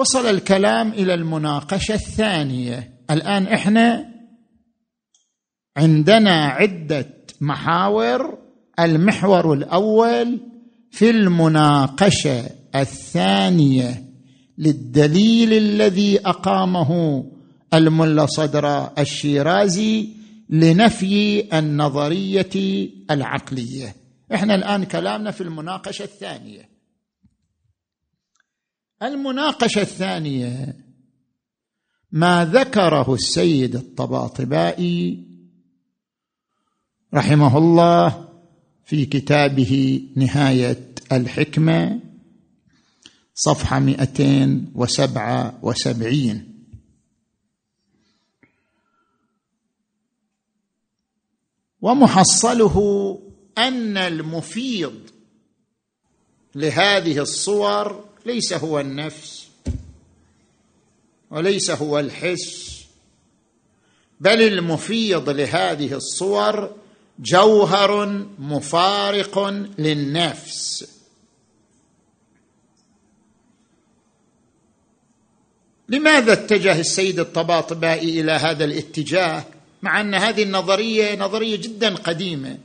وصل الكلام إلى المناقشة الثانية. الآن إحنا عندنا عدة محاور. المحور الأول في المناقشة الثانية للدليل الذي أقامه الملا صدر الشيرازي لنفي النظرية العقلية. إحنا الآن كلامنا في المناقشة الثانية. المناقشة الثانية ما ذكره السيد الطباطبائي رحمه الله في كتابه نهاية الحكمة صفحة 277 ومحصله أن المفيض لهذه الصور ليس هو النفس وليس هو الحس بل المفيض لهذه الصور جوهر مفارق للنفس. لماذا اتجه السيد الطباطبائي إلى هذا الاتجاه؟ مع أن هذه النظرية نظرية جدا قديمة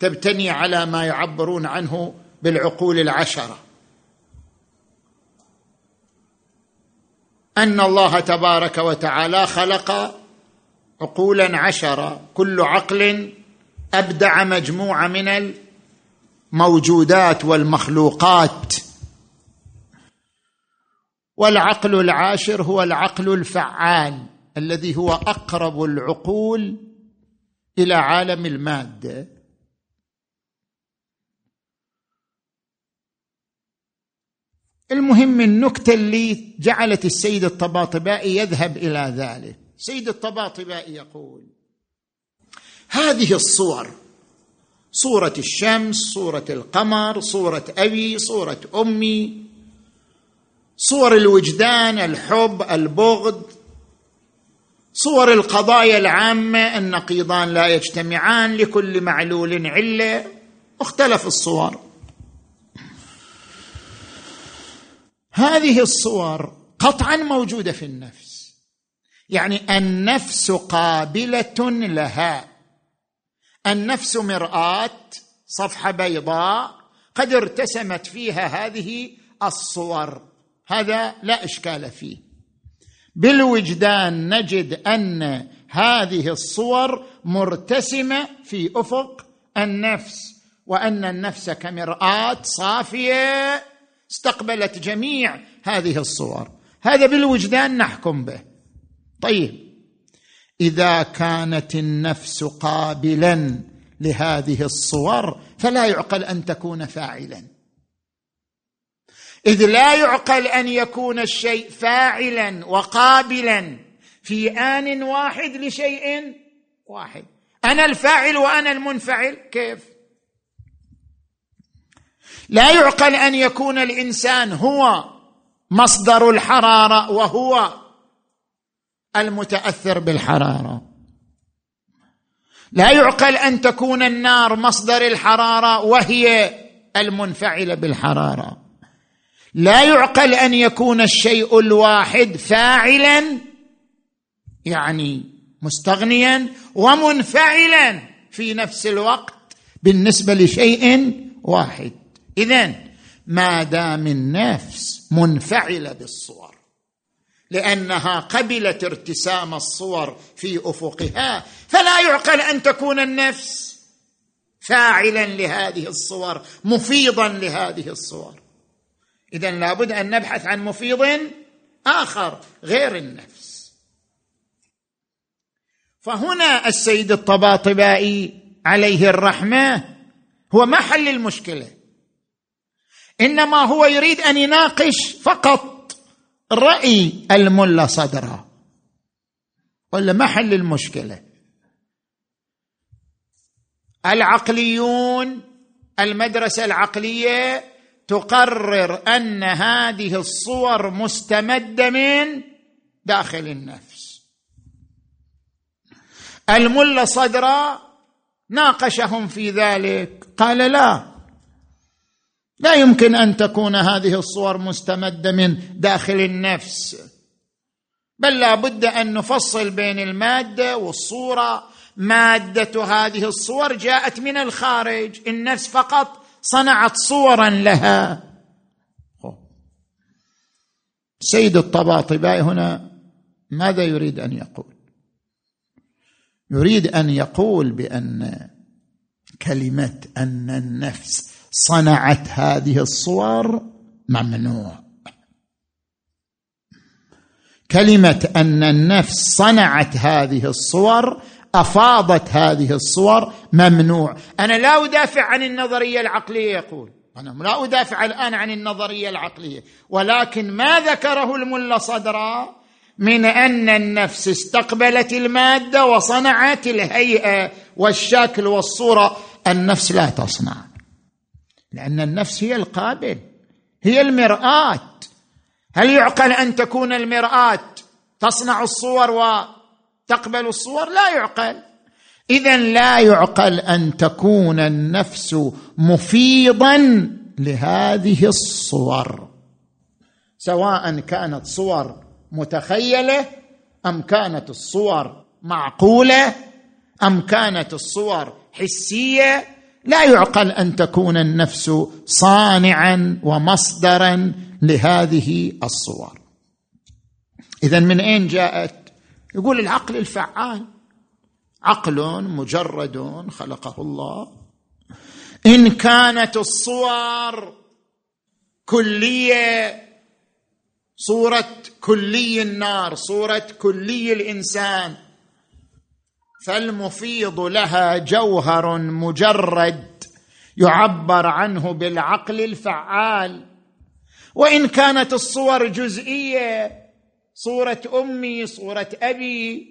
تبتني على ما يعبرون عنه بالعقول العشرة. أن الله تبارك وتعالى خلق عقولا عشرة. كل عقل أبدع مجموعة من الموجودات والمخلوقات. والعقل العاشر هو العقل الفعال الذي هو أقرب العقول إلى عالم المادة. المهم النكتة اللي جعلت السيد الطباطبائي يذهب إلى ذلك. سيد الطباطبائي يقول هذه الصور صورة الشمس صورة القمر صورة أبي صورة أمي صور الوجدان الحب البغض صور القضايا العامة النقيضان لا يجتمعان لكل معلول علة. مختلف الصور. هذه الصور قطعا موجودة في النفس. يعني النفس قابلة لها. النفس مرآة صفحة بيضاء قد ارتسمت فيها هذه الصور. هذا لا إشكال فيه. بالوجدان نجد أن هذه الصور مرتسمة في أفق النفس وأن النفس كمرآة صافية استقبلت جميع هذه الصور. هذا بالوجدان نحكم به. طيب. إذا كانت النفس قابلا لهذه الصور فلا يعقل أن تكون فاعلا. إذ لا يعقل أن يكون الشيء فاعلا وقابلا في آن واحد لشيء واحد. أنا الفاعل وأنا المنفعل؟ كيف؟ لا يعقل أن يكون الإنسان هو مصدر الحرارة وهو المتأثر بالحرارة. لا يعقل أن تكون النار مصدر الحرارة وهي المنفعلة بالحرارة. لا يعقل أن يكون الشيء الواحد فاعلا يعني مستغنيا ومنفعلا في نفس الوقت بالنسبة لشيء واحد. اذا ما دام النفس منفعلة بالصور لأنها قبلت ارتسام الصور في أفقها فلا يعقل أن تكون النفس فاعلا لهذه الصور مفيضا لهذه الصور. اذا لابد أن نبحث عن مفيض آخر غير النفس. فهنا السيد الطباطبائي عليه الرحمة هو ما حل المشكلة. إنما هو يريد أن يناقش فقط رأي الملا صدرة. ولا ما حل المشكلة. العقليون المدرسة العقلية تقرر أن هذه الصور مستمدة من داخل النفس. الملا صدرة ناقشهم في ذلك. قال لا لا يمكن أن تكون هذه الصور مستمدة من داخل النفس. بل لا بد أن نفصل بين المادة والصورة. مادة هذه الصور جاءت من الخارج. النفس فقط صنعت صورا لها. سيد الطباطبائي هنا ماذا يريد أن يقول؟ يريد أن يقول بأن كلمة أن النفس صنعت هذه الصور ممنوع. كلمة أن النفس صنعت هذه الصور أفاضت هذه الصور ممنوع. أنا لا أدافع عن النظرية العقلية يقول. أنا لا أدافع الآن عن النظرية العقلية. ولكن ما ذكره الملا صدرا من أن النفس استقبلت المادة وصنعت الهيئة والشكل والصورة. النفس لا تصنع. لأن النفس هي القابل هي المرآة. هل يعقل أن تكون المرآة تصنع الصور وتقبل الصور؟ لا يعقل. اذا لا يعقل أن تكون النفس مفيضا لهذه الصور سواء كانت صور متخيلة أم كانت الصور معقولة أم كانت الصور حسية لا يعقل أن تكون النفس صانعا ومصدرا لهذه الصور. اذا من أين جاءت؟ يقول العقل الفعال. عقل مجرد خلقه الله. إن كانت الصور كلية صورة كلي النار صورة كلي الإنسان فالمفيض لها جوهر مجرد يعبر عنه بالعقل الفعال. وإن كانت الصور جزئية صورة أمي صورة أبي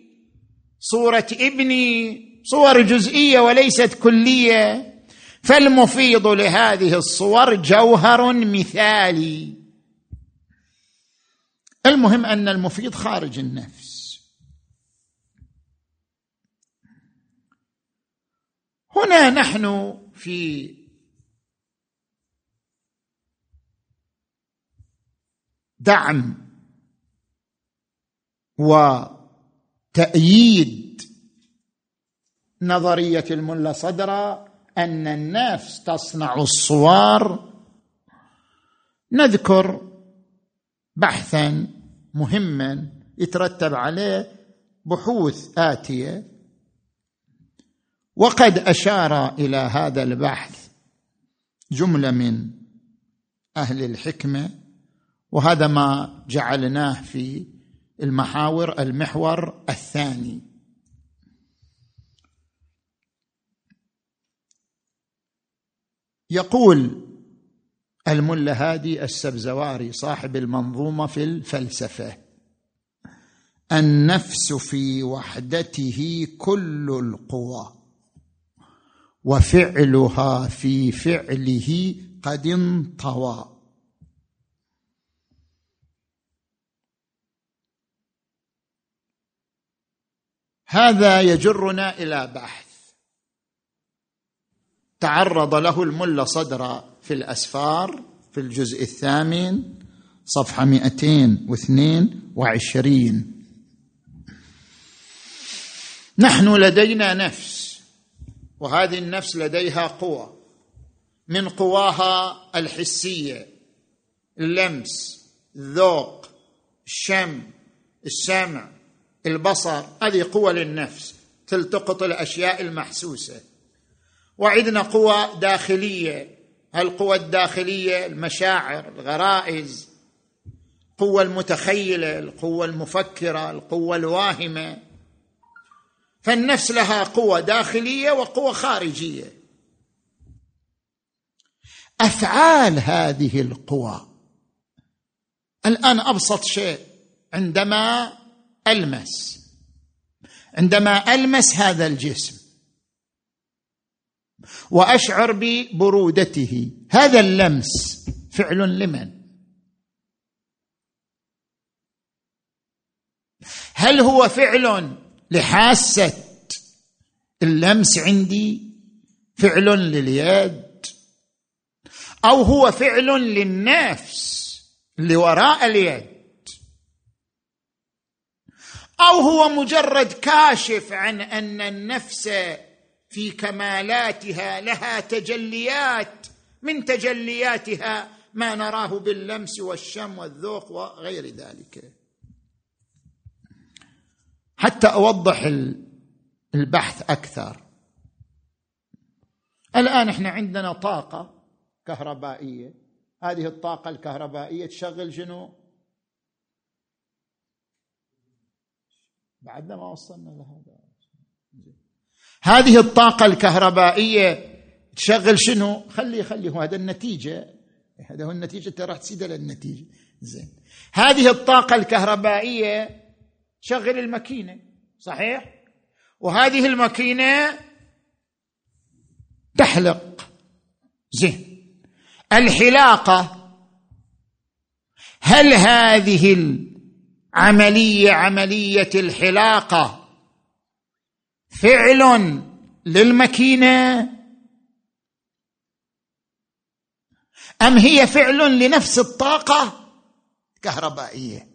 صورة ابني صور جزئية وليست كلية فالمفيض لهذه الصور جوهر مثالي. المهم أن المفيض خارج النفس. هنا نحن في دعم وتأييد نظرية الملا صدرة أن النفس تصنع الصور. نذكر بحثا مهما يترتب عليه بحوث آتية وقد أشار إلى هذا البحث جملة من أهل الحكمة وهذا ما جعلناه في المحاور المحور الثاني. يقول الملا هادي السبزواري صاحب المنظومة في الفلسفة النفس في وحدته كل القوى. وفعلها في فعله قد انطوى. هذا يجرنا إلى بحث. تعرض له الملا صدر في الأسفار في الجزء الثامن صفحة 222 نحن لدينا نفس. وهذه النفس لديها قوى من قواها الحسية اللمس الذوق الشم السمع البصر. هذه قوى للنفس تلتقط الأشياء المحسوسة. وعندنا قوى داخلية. القوى الداخلية؟ المشاعر الغرائز. القوه المتخيلة القوة المفكرة القوة الواهمة. فالنفس لها قوة داخلية وقوة خارجية. أفعال هذه القوى. الآن أبسط شيء عندما ألمس. عندما ألمس هذا الجسم. وأشعر ببرودته. هذا اللمس فعل لمن؟ هل هو فعل لحاسه اللمس عندي فعل لليد. أو هو فعل للنفس اللي وراء اليد. أو هو مجرد كاشف عن أن النفس في كمالاتها لها تجليات. من تجلياتها ما نراه باللمس والشم والذوق وغير ذلك. حتى أوضح البحث أكثر. الآن إحنا عندنا طاقة كهربائية. هذه الطاقة الكهربائية تشغل شنو؟ بعدنا ما وصلنا لهذا. هذه الطاقة الكهربائية تشغل شنو؟ خلي خلي هذا النتيجة. هذا هو النتيجة أنت راح تسيد للنتيجة. زين. هذه الطاقة الكهربائية تشغل الماكينة صحيح؟ وهذه الماكينة تحلق زين. الحلاقة هل هذه العملية عملية الحلاقة فعل للماكينة؟ أم هي فعل لنفس الطاقة الكهربائيه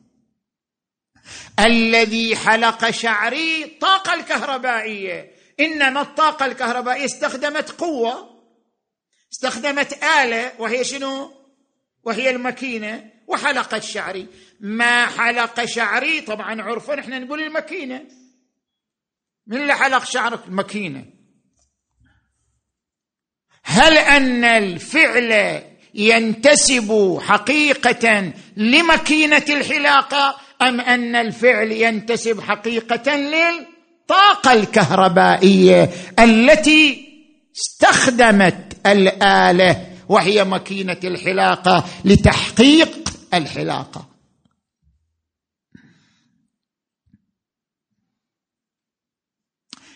الذي حلق شعري طاقة الكهربائية. إنما الطاقة الكهربائية استخدمت قوة استخدمت آلة وهي شنو؟ وهي الماكينة وحلقت شعري. ما حلق شعري طبعا عرفا إحنا نقول الماكينة. من اللي حلق شعرك؟ الماكينة. هل أن الفعل ينتسب حقيقة لماكينة الحلاقة؟ أم أن الفعل ينتسب حقيقة للطاقة الكهربائية التي استخدمت الآلة وهي ماكينة الحلاقة لتحقيق الحلاقة.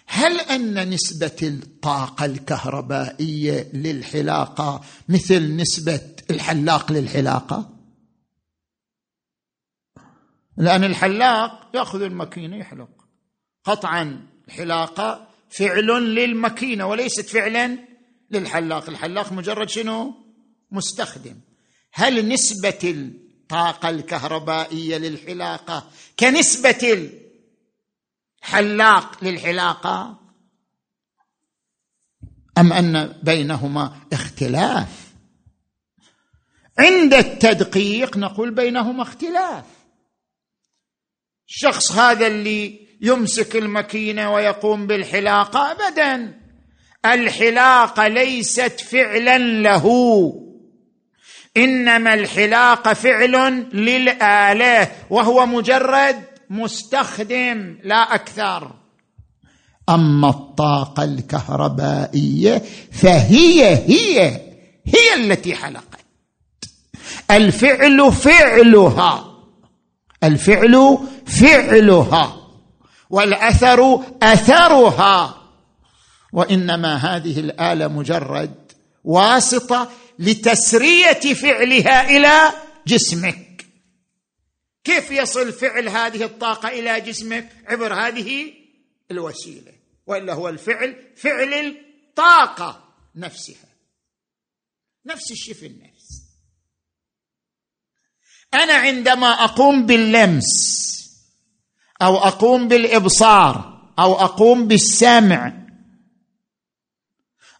هل أن نسبة الطاقة الكهربائية للحلاقة مثل نسبة الحلاق للحلاقة؟ لأن الحلاق يأخذ الماكينة يحلق. قطعا الحلاقة فعل للماكينة وليست فعلا للحلاق. الحلاق مجرد شنو؟ مستخدم. هل نسبة الطاقة الكهربائية للحلاقة كنسبة الحلاق للحلاقة؟ أم أن بينهما اختلاف؟ عند التدقيق نقول بينهما اختلاف. الشخص هذا اللي يمسك الماكينة ويقوم بالحلاقة ابدا. الحلاقة ليست فعلا له. إنما الحلاقة فعل للآلة وهو مجرد مستخدم لا أكثر. أما الطاقة الكهربائية فهي هي هي التي حلقت. الفعل فعلها. الفعل فعلها والأثر أثرها. وإنما هذه الآلة مجرد واسطة لتسرية فعلها إلى جسمك. كيف يصل فعل هذه الطاقة إلى جسمك؟ عبر هذه الوسيلة وإلا هو الفعل فعل الطاقة نفسها. نفس الشيء في النفس. أنا عندما أقوم باللمس أو أقوم بالإبصار أو أقوم بالسمع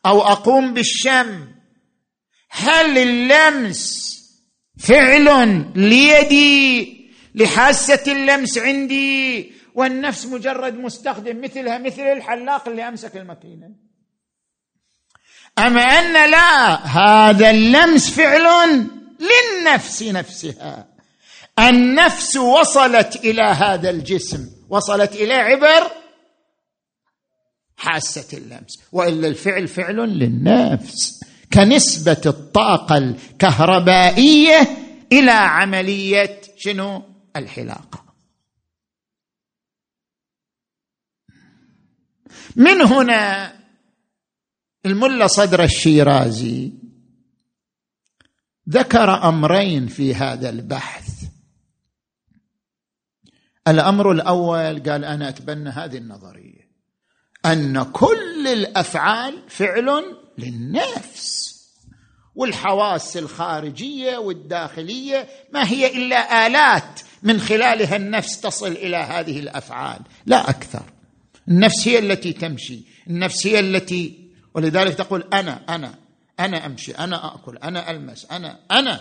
أو أقوم بالشم هل اللمس فعل ليدي لحاسة اللمس عندي والنفس مجرد مستخدم مثلها مثل الحلاق اللي أمسك الماكينة؟ اما أن لا هذا اللمس فعل للنفس نفسها. النفس وصلت إلى هذا الجسم وصلت اليه عبر حاسة اللمس. وإلا الفعل فعل للنفس. كنسبة الطاقة الكهربائية إلى عملية شنو؟ الحلاقة. من هنا الملا صدر الشيرازي ذكر أمرين في هذا البحث. الأمر الأول قال أنا أتبنى هذه النظرية. أن كل الأفعال فعل للنفس والحواس الخارجية والداخلية ما هي إلا آلات من خلالها النفس تصل إلى هذه الأفعال لا أكثر. النفس هي التي تمشي النفس هي التي ولذلك تقول أنا أنا أنا أمشي أنا أكل أنا ألمس أنا أنا.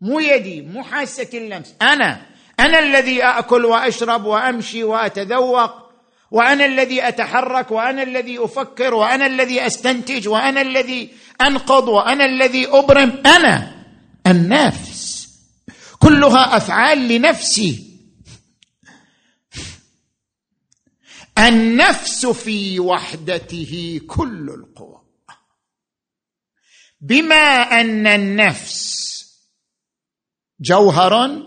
مو يدي مو حاسة اللمس أنا. أنا الذي أكل وأشرب وأمشي وأتذوق وأنا الذي أتحرك وأنا الذي أفكر وأنا الذي أستنتج وأنا الذي أنقض وأنا الذي أبرم. أنا النفس. كلها أفعال لنفسي. النفس في وحدته كل القوى. بما أن النفس جوهر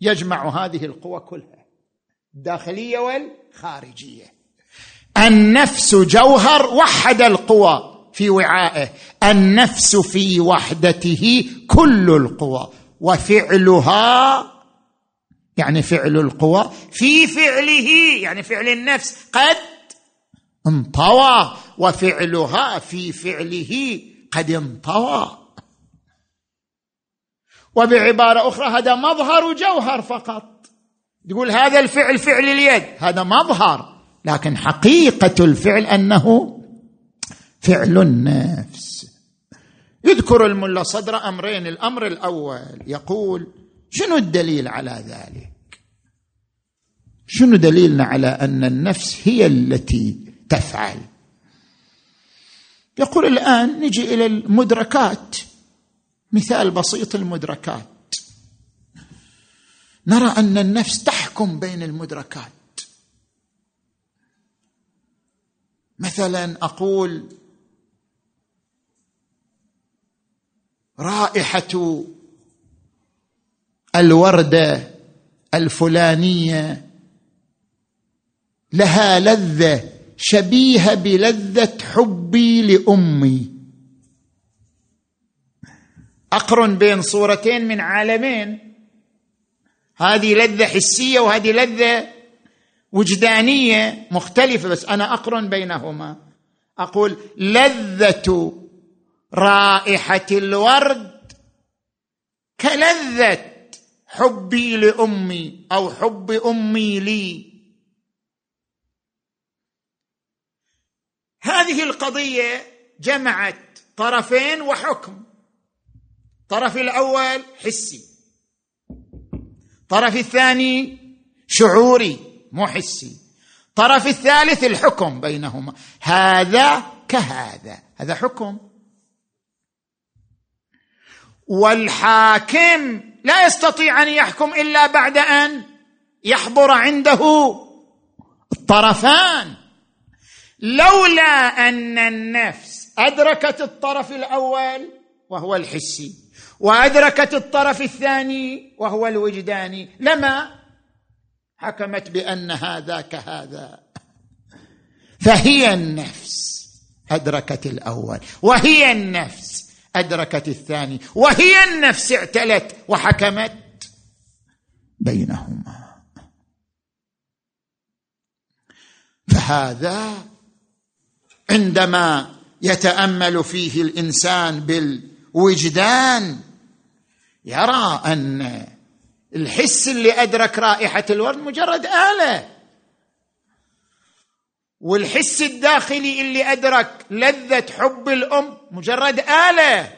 يجمع هذه القوى كلها الداخلية والخارجية. النفس جوهر وحد القوى في وعائه النفس في وحدته كل القوى وفعلها يعني فعل القوى في فعله يعني فعل النفس قد انطوى وفعلها في فعله قد انطوى وبعبارة أخرى هذا مظهر جوهر فقط. يقول هذا الفعل فعل اليد. هذا مظهر لكن حقيقة الفعل أنه فعل النفس. يذكر الملا صدر أمرين الأمر الأول يقول شنو الدليل على ذلك؟ شنو دليلنا على أن النفس هي التي تفعل؟ يقول الآن نجي إلى المدركات. مثال بسيط المدركات. نرى أن النفس تحكم بين المدركات. مثلا أقول رائحة الوردة الفلانية لها لذة. شبيهه بلذة حبي لأمي. أقرن بين صورتين من عالمين. هذه لذة حسية وهذه لذة وجدانية مختلفة بس أنا أقرن بينهما. أقول لذة رائحة الورد كلذة حبي لأمي أو حب أمي لي. هذه القضية جمعت طرفين وحكم. الطرف الأول حسي الطرف الثاني شعوري مو حسي الطرف الثالث الحكم بينهما. هذا كهذا هذا حكم. والحاكم لا يستطيع أن يحكم إلا بعد أن يحضر عنده الطرفان. لولا أن النفس أدركت الطرف الأول وهو الحسي وأدركت الطرف الثاني وهو الوجداني لما؟ حكمت بأن هذا كهذا. فهي النفس أدركت الأول وهي النفس أدركت الثاني وهي النفس اعتلت وحكمت بينهما. فهذا عندما يتأمل فيه الإنسان بالوجدان يرى أن الحس اللي أدرك رائحة الورد مجرد آلة. والحس الداخلي اللي أدرك لذة حب الأم مجرد آلة.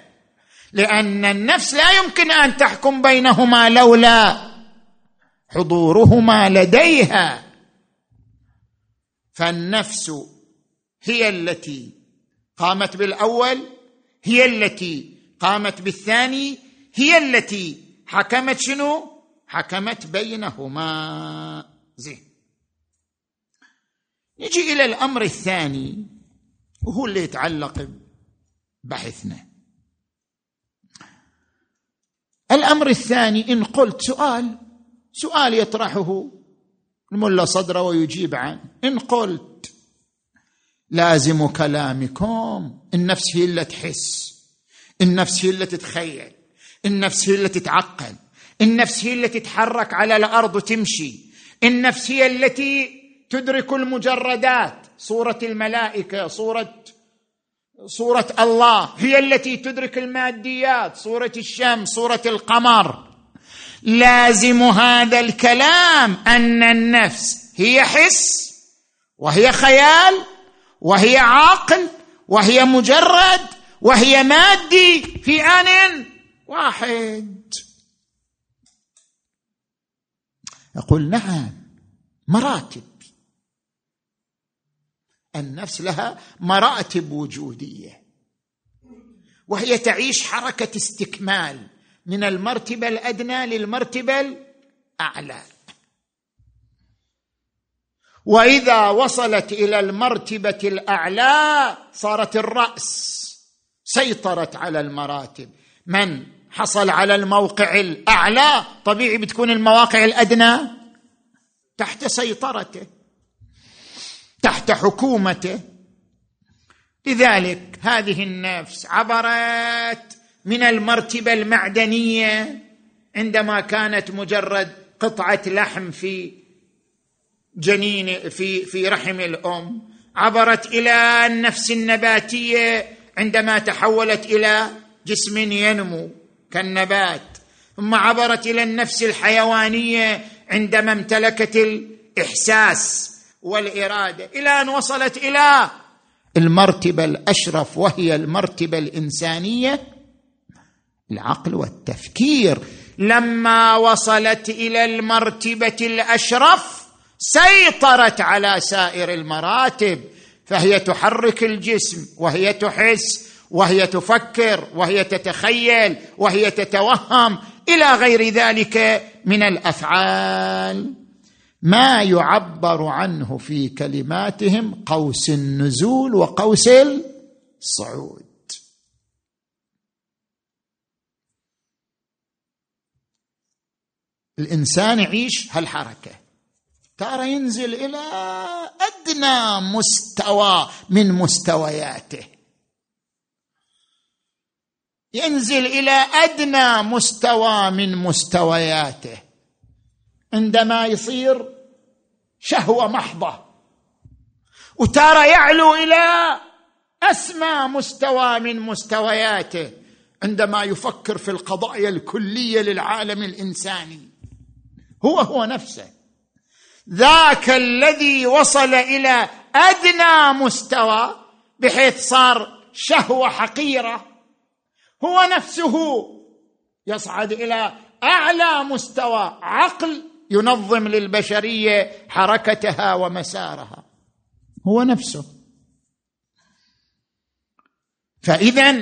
لأن النفس لا يمكن أن تحكم بينهما لولا حضورهما لديها. فالنفس هي التي قامت بالأول هي التي قامت بالثاني هي التي حكمت شنو؟ حكمت بينهما. زين. نجي إلى الأمر الثاني وهو اللي يتعلق ببحثنا. الأمر الثاني إن قلت سؤال سؤال يطرحه الملا صدره ويجيب عنه. إن قلت لازم كلامكم النفس هي اللي تحس النفس هي اللي تتخيل النفس هي اللي تتعقل النفس هي التي تتحرك على الأرض وتمشي النفس هي التي تدرك المجردات. صوره الملائكة صوره صوره الله هي التي تدرك الماديات. صوره الشمس صوره القمر. لازم هذا الكلام أن النفس هي حس وهي خيال وهي عقل وهي مجرد وهي مادي في آن واحد. يقول نعم مراتب النفس لها مراتب وجودية. وهي تعيش حركة استكمال من المرتبة الأدنى للمرتبة الأعلى. وإذا وصلت إلى المرتبة الأعلى صارت الرأس سيطرت على المراتب. من حصل على الموقع الأعلى طبيعي بتكون المواقع الأدنى؟ تحت سيطرته تحت حكومته. لذلك هذه النفس عبرت من المرتبة المعدنية عندما كانت مجرد قطعة لحم في جنين في في رحم الأم عبرت إلى النفس النباتية عندما تحولت إلى جسم ينمو كالنبات. ثم عبرت إلى النفس الحيوانية عندما امتلكت الإحساس والإرادة. إلى أن وصلت إلى المرتبة الأشرف وهي المرتبة الإنسانية العقل والتفكير. لما وصلت إلى المرتبة الأشرف سيطرت على سائر المراتب فهي تحرك الجسم وهي تحس وهي تفكر وهي تتخيل وهي تتوهم إلى غير ذلك من الأفعال. ما يعبر عنه في كلماتهم قوس النزول وقوس الصعود. الإنسان يعيش هالحركة. ترى ينزل إلى أدنى مستوى من مستوياته. ينزل إلى أدنى مستوى من مستوياته. عندما يصير شهوة محضة. وترى يعلو إلى أسمى مستوى من مستوياته. عندما يفكر في القضايا الكلية للعالم الإنساني. هو هو نفسه. ذاك الذي وصل إلى أدنى مستوى بحيث صار شهوة حقيرة. هو نفسه يصعد إلى أعلى مستوى عقل ينظم للبشرية حركتها ومسارها. هو نفسه. فاذا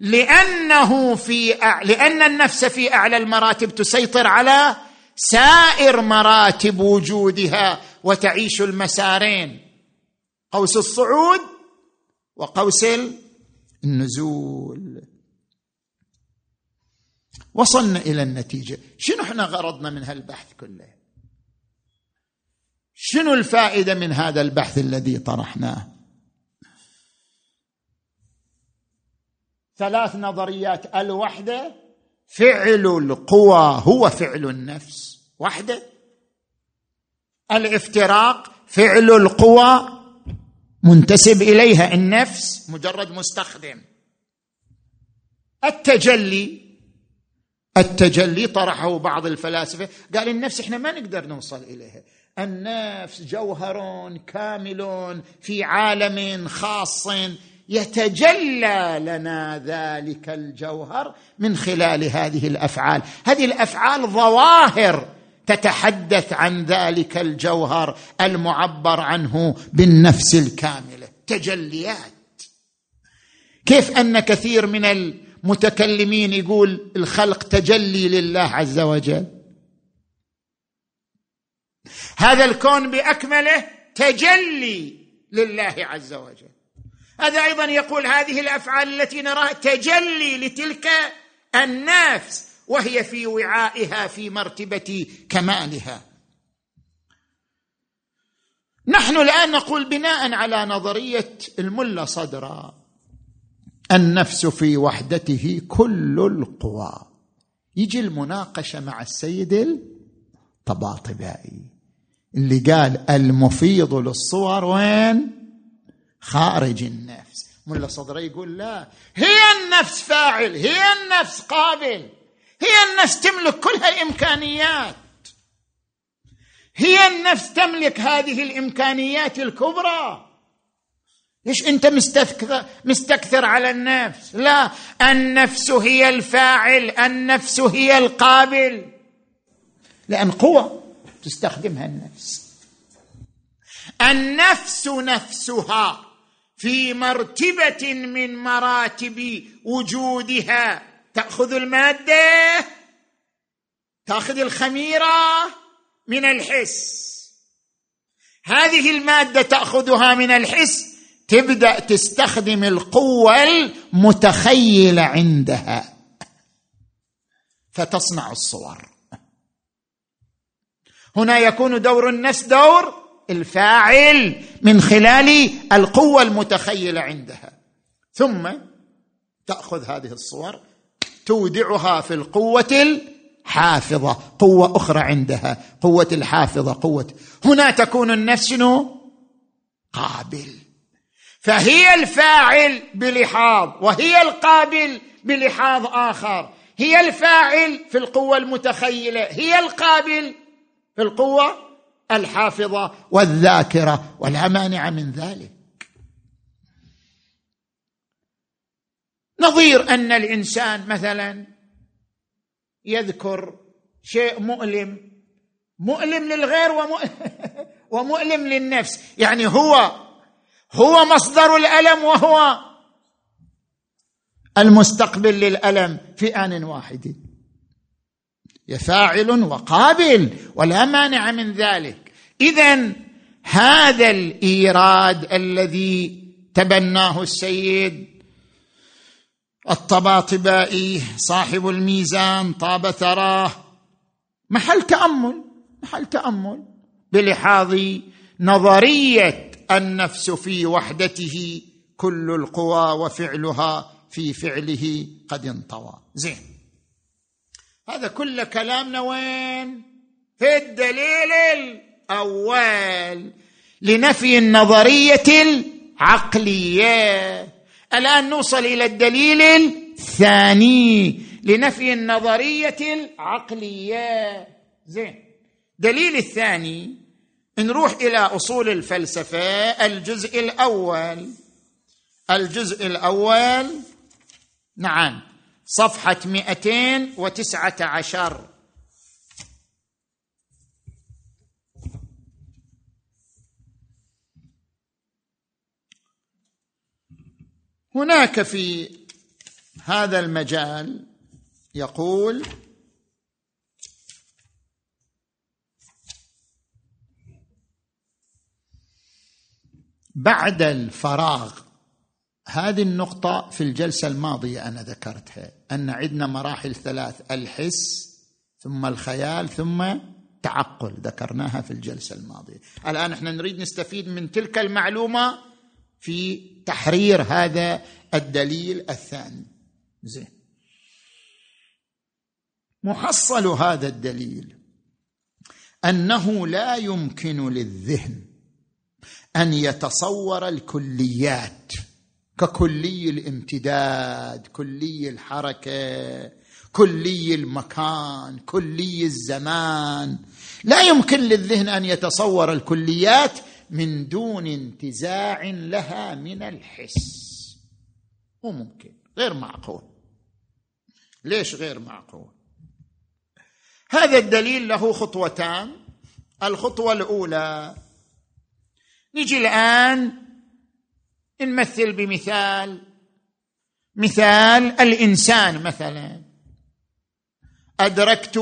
لأنه في أع... لأن النفس في أعلى المراتب تسيطر على سائر مراتب وجودها وتعيش المسارين. قوس الصعود وقوس النزول. وصلنا إلى النتيجة. شنو إحنا غرضنا من هالبحث كله؟ شنو الفائدة من هذا البحث الذي طرحناه؟ ثلاث نظريات. الوحدة فعل القوى هو فعل النفس. وحده الافتراق فعل القوى منتسب إليها النفس مجرد مستخدم. التجلي التجلي طرحه بعض الفلاسفة. قال النفس إحنا ما نقدر نوصل إليها. النفس جوهر كامل في عالم خاص يتجلى لنا ذلك الجوهر من خلال هذه الأفعال. هذه الأفعال ظواهر. تتحدث عن ذلك الجوهر المعبر عنه بالنفس الكاملة. تجليات. كيف أن كثير من المتكلمين يقول الخلق تجلي لله عز وجل؟ هذا الكون بأكمله تجلي لله عز وجل. هذا أيضا يقول هذه الأفعال التي نراها تجلي لتلك النفس. وهي في وعائها في مرتبة كمالها. نحن الآن نقول بناء على نظرية الملا صدرا النفس في وحدته كل القوى. يجي المناقشة مع السيد الطباطبائي اللي قال المفيض للصور وين؟ خارج النفس. ملا صدري يقول لا هي النفس فاعل هي النفس قابل. هي النفس تملك كل هالإمكانيات. هي النفس تملك هذه الإمكانيات الكبرى. ليش أنت مستكثر مستكثر على النفس؟ لا النفس هي الفاعل النفس هي القابل. لأن قوة تستخدمها النفس. النفس نفسها في مرتبة من مراتب وجودها. تأخذ المادة تأخذ الخميرة من الحس. هذه المادة تأخذها من الحس تبدأ تستخدم القوة المتخيلة عندها. فتصنع الصور. هنا يكون دور النفس دور الفاعل من خلال القوة المتخيلة عندها. ثم تأخذ هذه الصور. تودعها في القوة الحافظة قوة أخرى عندها قوة الحافظة قوة. هنا تكون النفس قابل. فهي الفاعل بلحاظ وهي القابل بلحاظ آخر. هي الفاعل في القوة المتخيلة هي القابل في القوة الحافظة والذاكرة ولا مانع من ذلك. نظير أن الإنسان مثلا يذكر شيء مؤلم مؤلم للغير ومؤلم للنفس. يعني هو هو مصدر الألم وهو المستقبل للألم في آن واحد. فاعل وقابل ولا مانع من ذلك. اذا هذا الإيراد الذي تبناه السيد الطباطبائي صاحب الميزان طاب ثراه. محل تأمل محل تأمل. بلحاظ نظرية النفس في وحدته كل القوى وفعلها في فعله قد انطوى. زين. هذا كل كلامنا وين؟ في الدليل الأول لنفي النظرية العقلية. الآن نوصل إلى الدليل الثاني لنفي النظرية العقلية. زين. دليل الثاني نروح إلى أصول الفلسفة الجزء الأول. الجزء الأول نعم صفحة 219 هناك في هذا المجال يقول بعد الفراغ هذه النقطة في الجلسة الماضية أنا ذكرتها أن عندنا مراحل ثلاث الحس ثم الخيال ثم تعقل ذكرناها في الجلسة الماضية. الآن إحنا نريد نستفيد من تلك المعلومة في تحرير هذا الدليل الثاني. زين. محصل هذا الدليل أنه لا يمكن للذهن أن يتصور الكليات ككلي الامتداد كلي الحركة كلي المكان كلي الزمان. لا يمكن للذهن أن يتصور الكليات من دون انتزاع لها من الحس. مو ممكن. غير معقول. ليش غير معقول؟ هذا الدليل له خطوتان. الخطوة الأولى نجي الآن نمثل بمثال مثال الإنسان مثلا. أدركت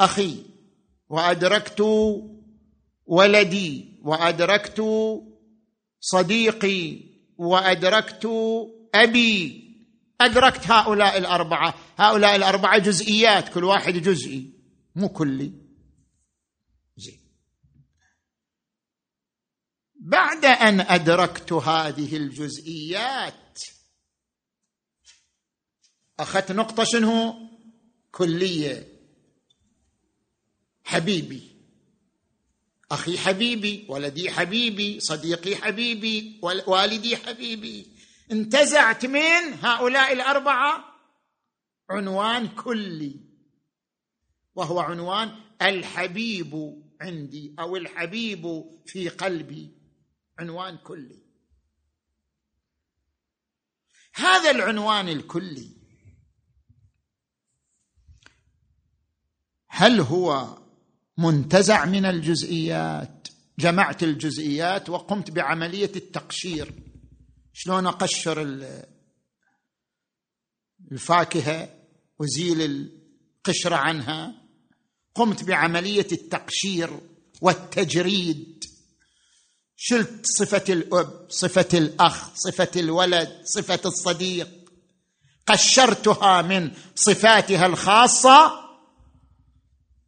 أخي وأدركت ولدي وأدركت صديقي وأدركت أبي. أدركت هؤلاء الأربعة. هؤلاء الأربعة جزئيات كل واحد جزئي مو كلي. زين. بعد أن أدركت هذه الجزئيات أخذت نقطة شنو؟ كلية. حبيبي. أخي حبيبي ولدي حبيبي صديقي حبيبي والدي حبيبي. انتزعت من هؤلاء الأربعة؟ عنوان كلي. وهو عنوان الحبيب عندي أو الحبيب في قلبي. عنوان كلي. هذا العنوان الكلي. هل هو منتزع من الجزئيات. جمعت الجزئيات وقمت بعملية التقشير. شلون أقشر الفاكهة وزيل القشرة عنها. قمت بعملية التقشير والتجريد. شلت صفة الأب صفة الأخ صفة الولد صفة الصديق. قشرتها من صفاتها الخاصة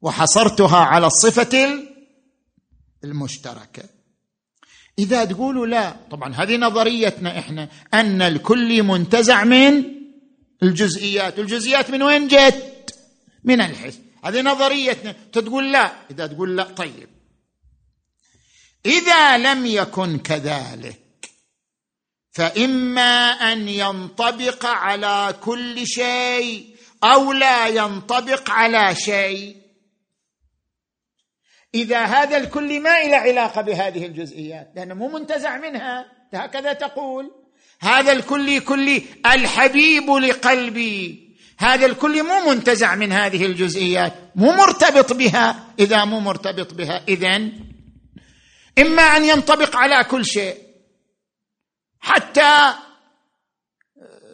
وحصرتها على الصفة المشتركة. إذا تقولوا لا طبعا هذه نظريتنا إحنا أن الكل منتزع من الجزئيات. الجزئيات من وين جت؟ من الحس. هذه نظريتنا. تقول لا. إذا تقول لا طيب. إذا لم يكن كذلك فإما أن ينطبق على كل شيء أو لا ينطبق على شيء. إذا هذا الكل ما إلى علاقة بهذه الجزئيات لأنه مو منتزع منها. هكذا تقول هذا الكل كلي الحبيب لقلبي. هذا الكل مو منتزع من هذه الجزئيات مو مرتبط بها. إذا مو مرتبط بها اذا إما أن ينطبق على كل شيء. حتى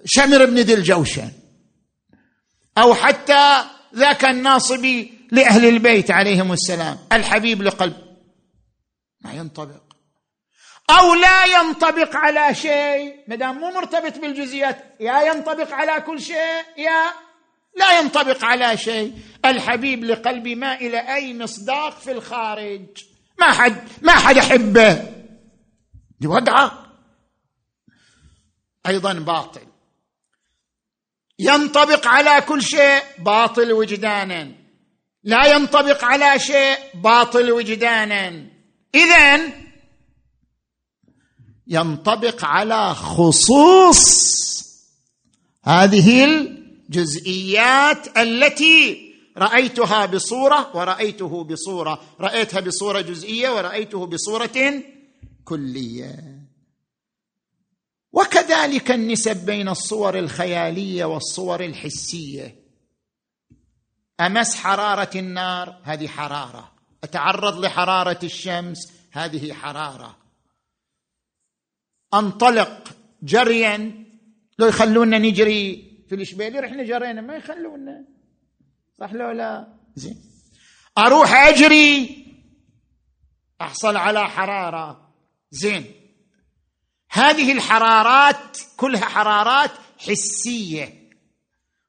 شمر بن ذي الجوشن أو حتى ذاك الناصبي لأهل البيت عليهم السلام. الحبيب لقلب. ما ينطبق. أو لا ينطبق على شيء. ما دام مو مرتبط بالجزئيات يا ينطبق على كل شيء يا لا ينطبق على شيء. الحبيب لقلبي ما إلى أي مصداق في الخارج. ما حد ما حد يحبه. دي وضعه أيضا باطل. ينطبق على كل شيء باطل وجدانا. لا ينطبق على شيء باطل وجدانا. اذا ينطبق على خصوص هذه الجزئيات التي رأيتها بصورة ورأيته بصورة. رأيتها بصورة جزئية ورأيته بصورة كلية. وكذلك النسب بين الصور الخيالية والصور الحسية. أمس حرارة النار؟ هذه حرارة. أتعرض لحرارة الشمس؟ هذه حرارة. أنطلق جريا. لو يخلونا نجري في الإشبيلي رحنا جرينا ما يخلونا. صح لو لا؟ زين. أروح أجري. أحصل على حرارة. زين. هذه الحرارات كلها حرارات حسية.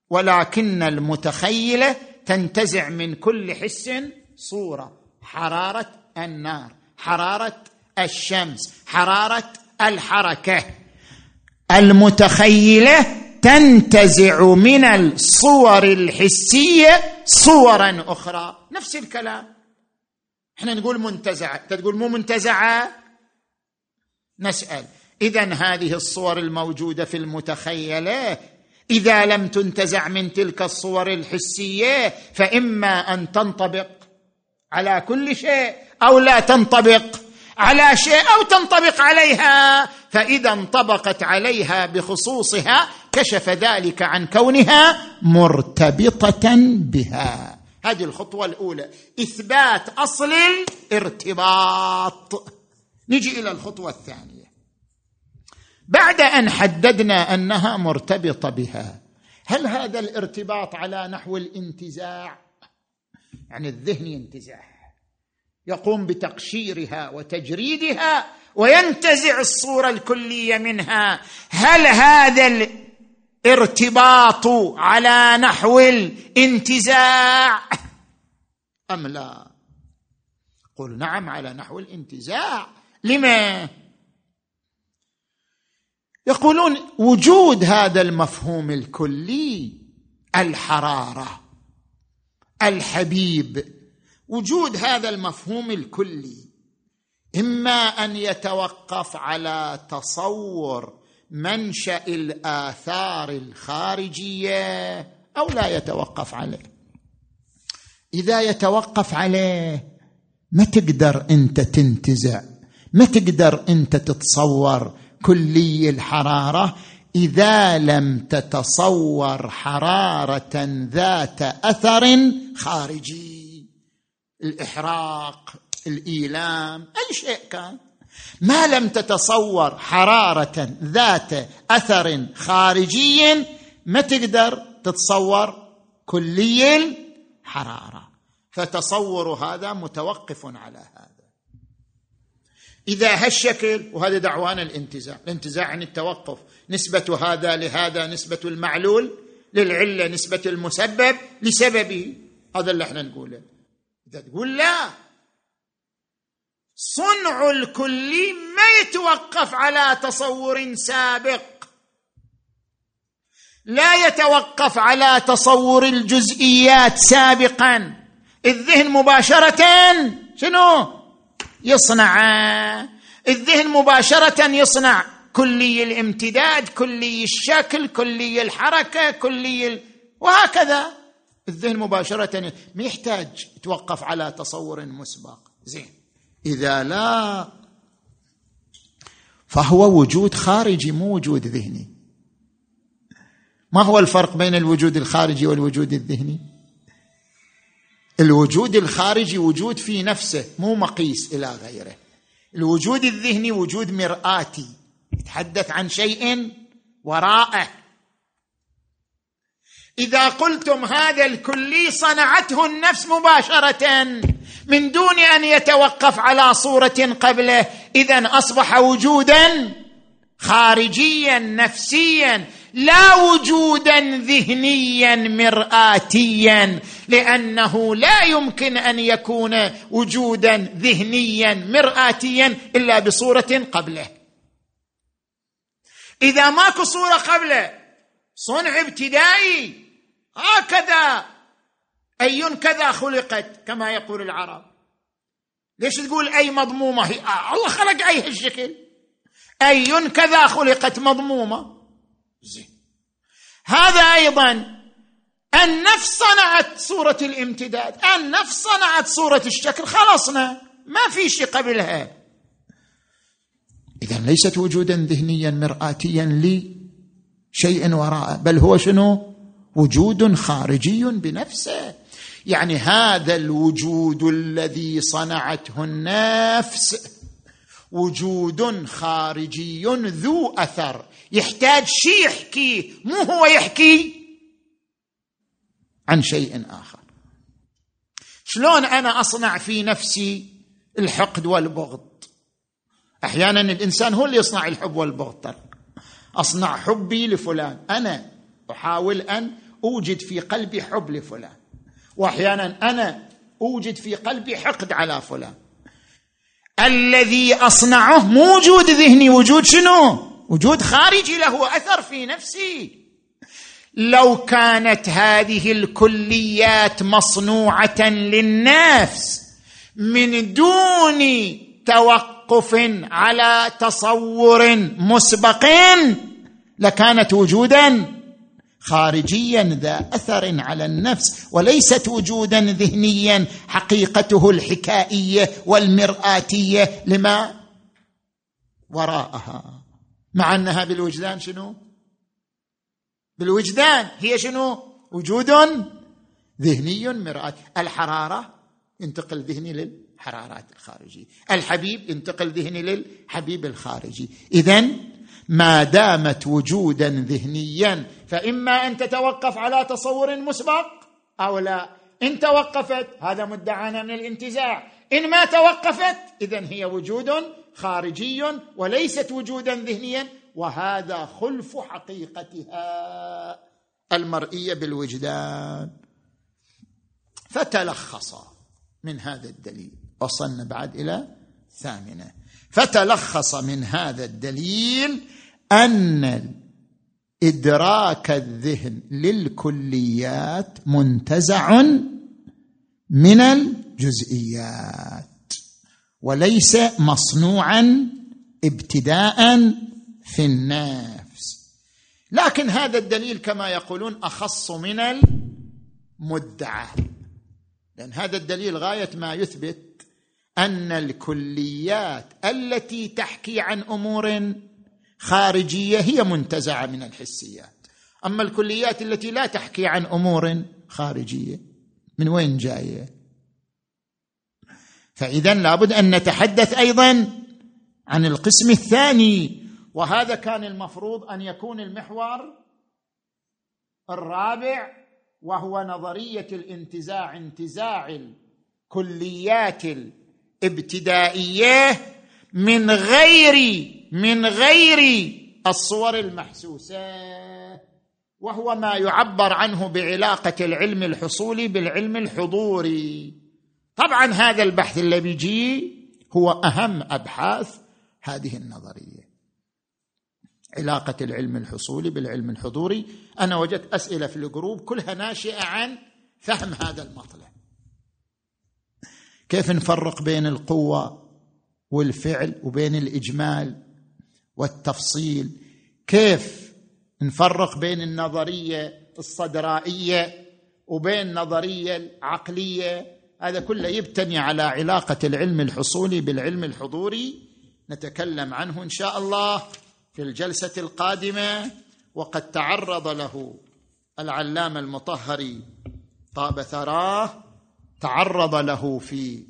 ولكن المتخيله تنتزع من كل حس صورة. حرارة النار حرارة الشمس حرارة الحركة. المتخيلة تنتزع من الصور الحسية صورا أخرى. نفس الكلام. إحنا نقول منتزعة. تقول مو منتزعة؟ نسأل. اذا هذه الصور الموجودة في المتخيلة إذا لم تنتزع من تلك الصور الحسية فإما أن تنطبق على كل شيء أو لا تنطبق على شيء أو تنطبق عليها. فإذا انطبقت عليها بخصوصها كشف ذلك عن كونها مرتبطة بها. هذه الخطوة الأولى. إثبات أصل الارتباط. نجي إلى الخطوة الثانية. بعد أن حددنا أنها مرتبطة بها. هل هذا الارتباط على نحو الانتزاع؟ يعني الذهن ينتزع. يقوم بتقشيرها وتجريدها وينتزع الصورة الكلية منها. هل هذا الارتباط على نحو الانتزاع؟ أم لا؟ قل نعم على نحو الانتزاع. لما؟ يقولون وجود هذا المفهوم الكلي الحرارة الحبيب وجود هذا المفهوم الكلي إما أن يتوقف على تصور منشأ الآثار الخارجية أو لا يتوقف عليه. إذا يتوقف عليه ما تقدر أنت تنتزع ما تقدر أنت تتصور كلي الحرارة إذا لم تتصور حرارة ذات أثر خارجي. الإحراق الإيلام أي شيء كان. ما لم تتصور حرارة ذات أثر خارجي ما تقدر تتصور كلي الحرارة. فتصور هذا متوقف على هذا. إذا هالشكل وهذا دعوانا الانتزاع الانتزاع عن التوقف. نسبة هذا لهذا نسبة المعلول للعلة نسبة المسبب لسببه. هذا اللي إحنا نقوله. إذا تقول لا صنع الكلي ما يتوقف على تصور سابق. لا يتوقف على تصور الجزئيات سابقا. الذهن مباشرة شنو؟ يصنع. الذهن مباشرة يصنع. كلي الامتداد كلي الشكل كلي الحركة كلي ال... وهكذا. الذهن مباشرة ما يحتاج يتوقف على تصور مسبق. زين. إذا لا فهو وجود خارجي مو وجود ذهني. ما هو الفرق بين الوجود الخارجي والوجود الذهني؟ الوجود الخارجي وجود في نفسه مو مقيس إلى غيره. الوجود الذهني وجود مرآتي يتحدث عن شيء وراءه إذا قلتم هذا الكلي صنعته النفس مباشرة من دون أن يتوقف على صورة قبله اذا أصبح وجودا خارجيا نفسيا. لا وجودا ذهنيا مرآتيا لأنه لا يمكن أن يكون وجودا ذهنيا مرآتيا إلا بصورة قبله. إذا ماكو صورة قبله صنع ابتدائي هكذا. اي كذا خلقت كما يقول العرب. ليش تقول أي مضمومة؟ هي آه الله خلق أي هالشكل. اي كذا خلقت مضمومة. زين. هذا أيضا النفس صنعت صوره الامتداد النفس صنعت صوره الشكل خلصنا ما في شيء قبلها. اذا ليست وجودا ذهنيا مراتيا لشيء وراءه بل هو شنو؟ وجود خارجي بنفسه. يعني هذا الوجود الذي صنعته النفس وجود خارجي ذو أثر. يحتاج شيء يحكي مو هو يحكي عن شيء آخر. شلون أنا أصنع في نفسي الحقد والبغض؟ أحيانا الإنسان هو اللي يصنع الحب والبغض. أصنع حبي لفلان. أنا أحاول أن أوجد في قلبي حب لفلان. وأحيانا أنا أوجد في قلبي حقد على فلان. الذي أصنعه مو وجود ذهني. وجود شنو؟ وجود خارجي له أثر في نفسي. لو كانت هذه الكليات مصنوعة للنفس من دون توقف على تصور مسبق لكانت وجودا خارجيا ذا أثر على النفس وليست وجودا ذهنيا حقيقته الحكائية والمرآتية لما وراءها. مع أنها بالوجدان شنو؟ بالوجدان. هي شنو؟ وجود ذهني مرآة. الحرارة ينتقل ذهني للحرارات الخارجية. الحبيب ينتقل ذهني للحبيب الخارجي. إذا ما دامت وجودا ذهنيا فإما أن تتوقف على تصور مسبق أو لا. إن توقفت هذا مدعانا من الانتزاع. إن ما توقفت إذا هي وجود خارجي وليست وجودا ذهنيا وهذا خلف حقيقتها المرئية بالوجدان. فتلخص من هذا الدليل وصلنا بعد إلى ثامنة. فتلخص من هذا الدليل أن إدراك الذهن للكليات منتزع من الجزئيات. وليس مصنوعا ابتداء في النفس. لكن هذا الدليل كما يقولون أخص من المدعى. لأن هذا الدليل غاية ما يثبت أن الكليات التي تحكي عن أمور خارجية هي منتزعة من الحسيات. أما الكليات التي لا تحكي عن أمور خارجية من وين جاية؟ فاذا لابد أن نتحدث أيضا عن القسم الثاني وهذا كان المفروض أن يكون المحور الرابع وهو نظرية الانتزاع انتزاع الكليات الابتدائية من غير من غير الصور المحسوسة وهو ما يعبر عنه بعلاقة العلم الحصولي بالعلم الحضوري. طبعا هذا البحث اللي بيجي هو أهم أبحاث هذه النظرية. علاقة العلم الحصولي بالعلم الحضوري. أنا وجدت أسئلة في الجروب كلها ناشئة عن فهم هذا المطلب كيف نفرق بين القوة والفعل وبين الإجمال والتفصيل؟ كيف نفرق بين النظرية الصدرائية وبين النظرية العقلية هذا كله يبتني على علاقة العلم الحصولي بالعلم الحضوري. نتكلم عنه إن شاء الله في الجلسة القادمة. وقد تعرض له العلامة المطهري طاب ثراه. تعرض له في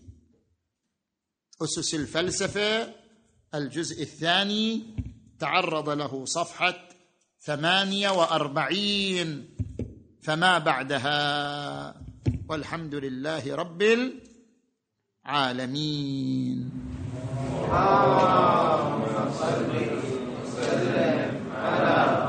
أسس الفلسفة الجزء الثاني. تعرض له صفحة ثمانية وأربعين. فما بعدها؟ والحمد لله رب العالمين. اللهم صل وسلم على